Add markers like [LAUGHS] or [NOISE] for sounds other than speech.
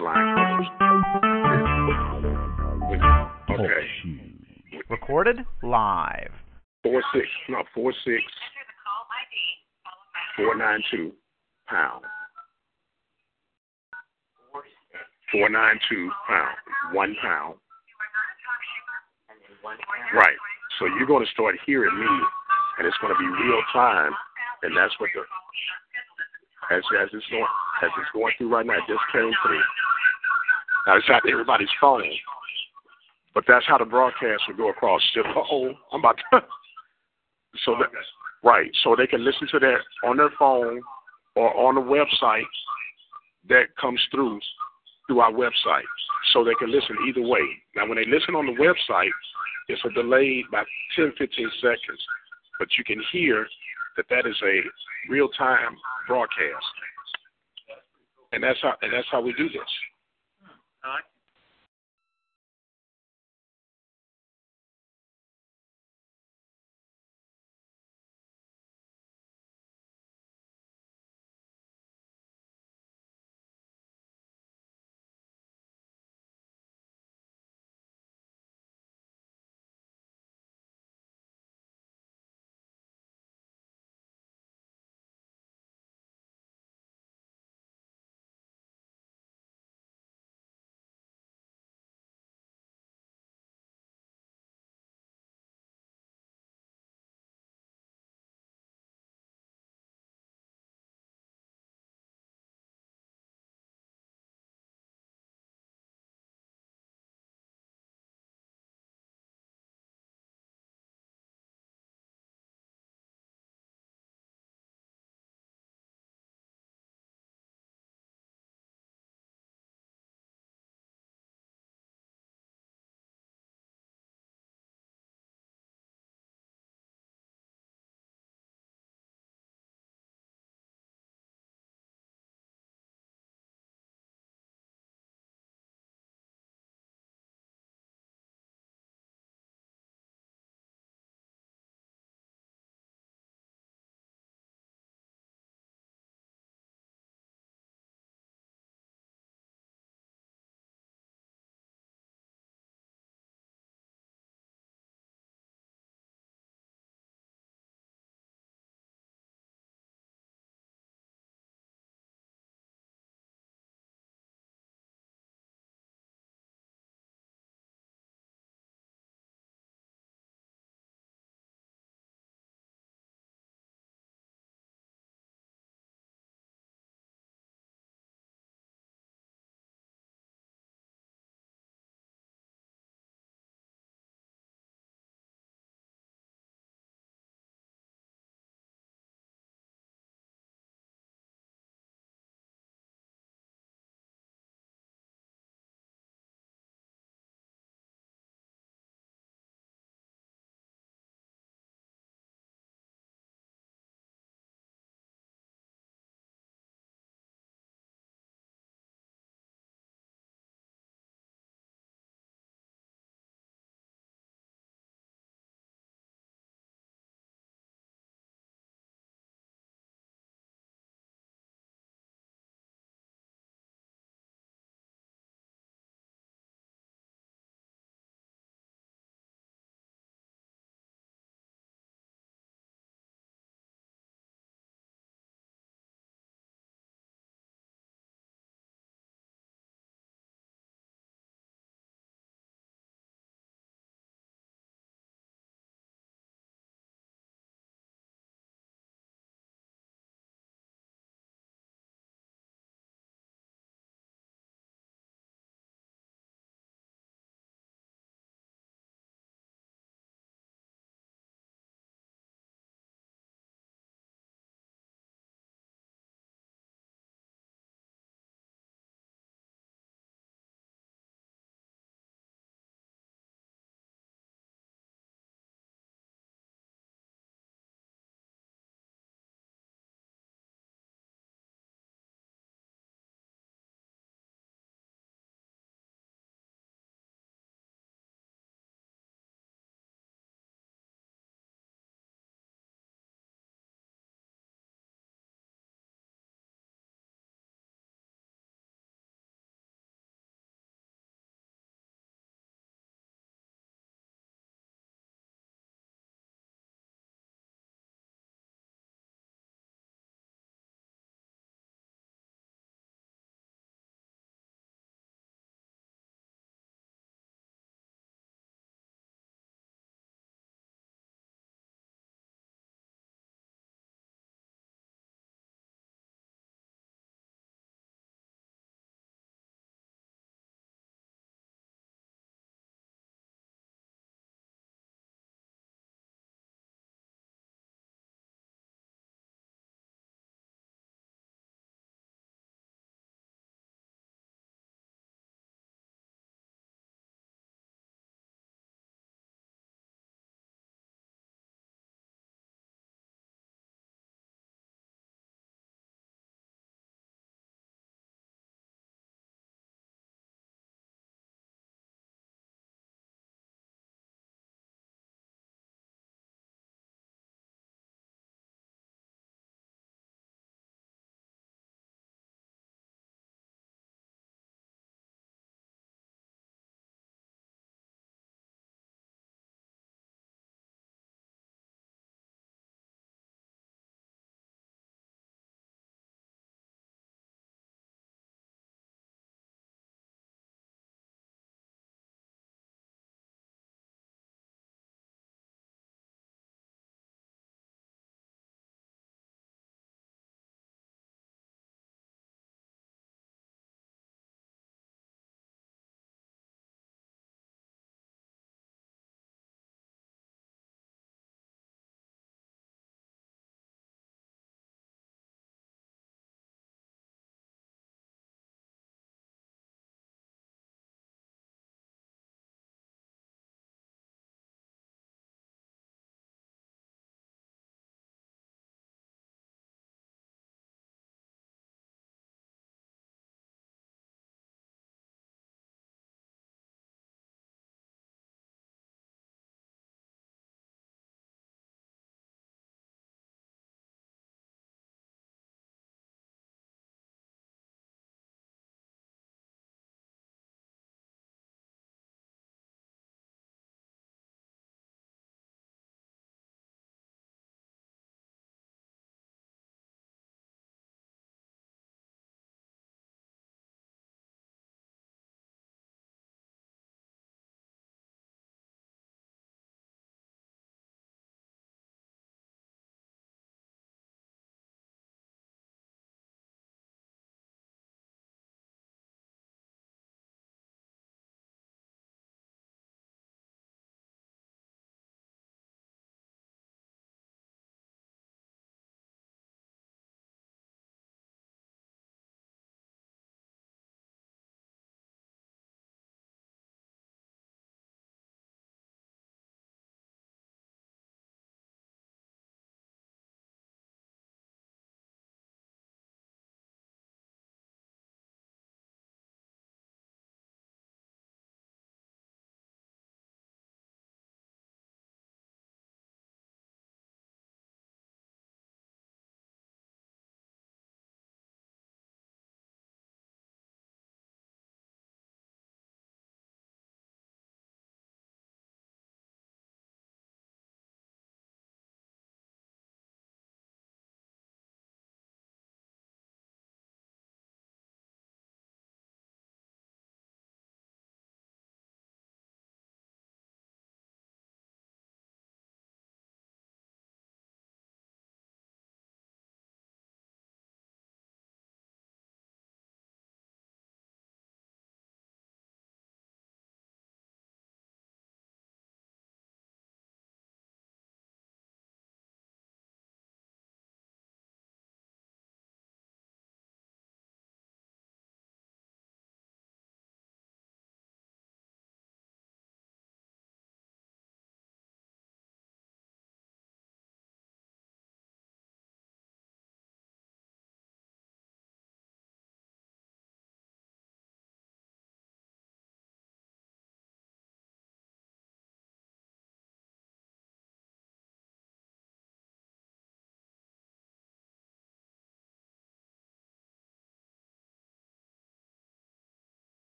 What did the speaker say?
Line Okay. Oh, Recorded live. Four six, no Four nine two pound. Four nine two pound. One pound. Right. So you're going to start hearing me, and it's going to be real time, and that's what the as as it's going as it's going through right now. It just came through. Now it's at everybody's phone, but that's how the broadcast will go across. Oh, I'm about to. [LAUGHS] so that right, so they can listen to that on their phone or on the website that comes through through our website, so they can listen either way. Now, when they listen on the website, it's a delay by 10, 15 seconds, but you can hear that that is a real time broadcast, and that's how and that's how we do this not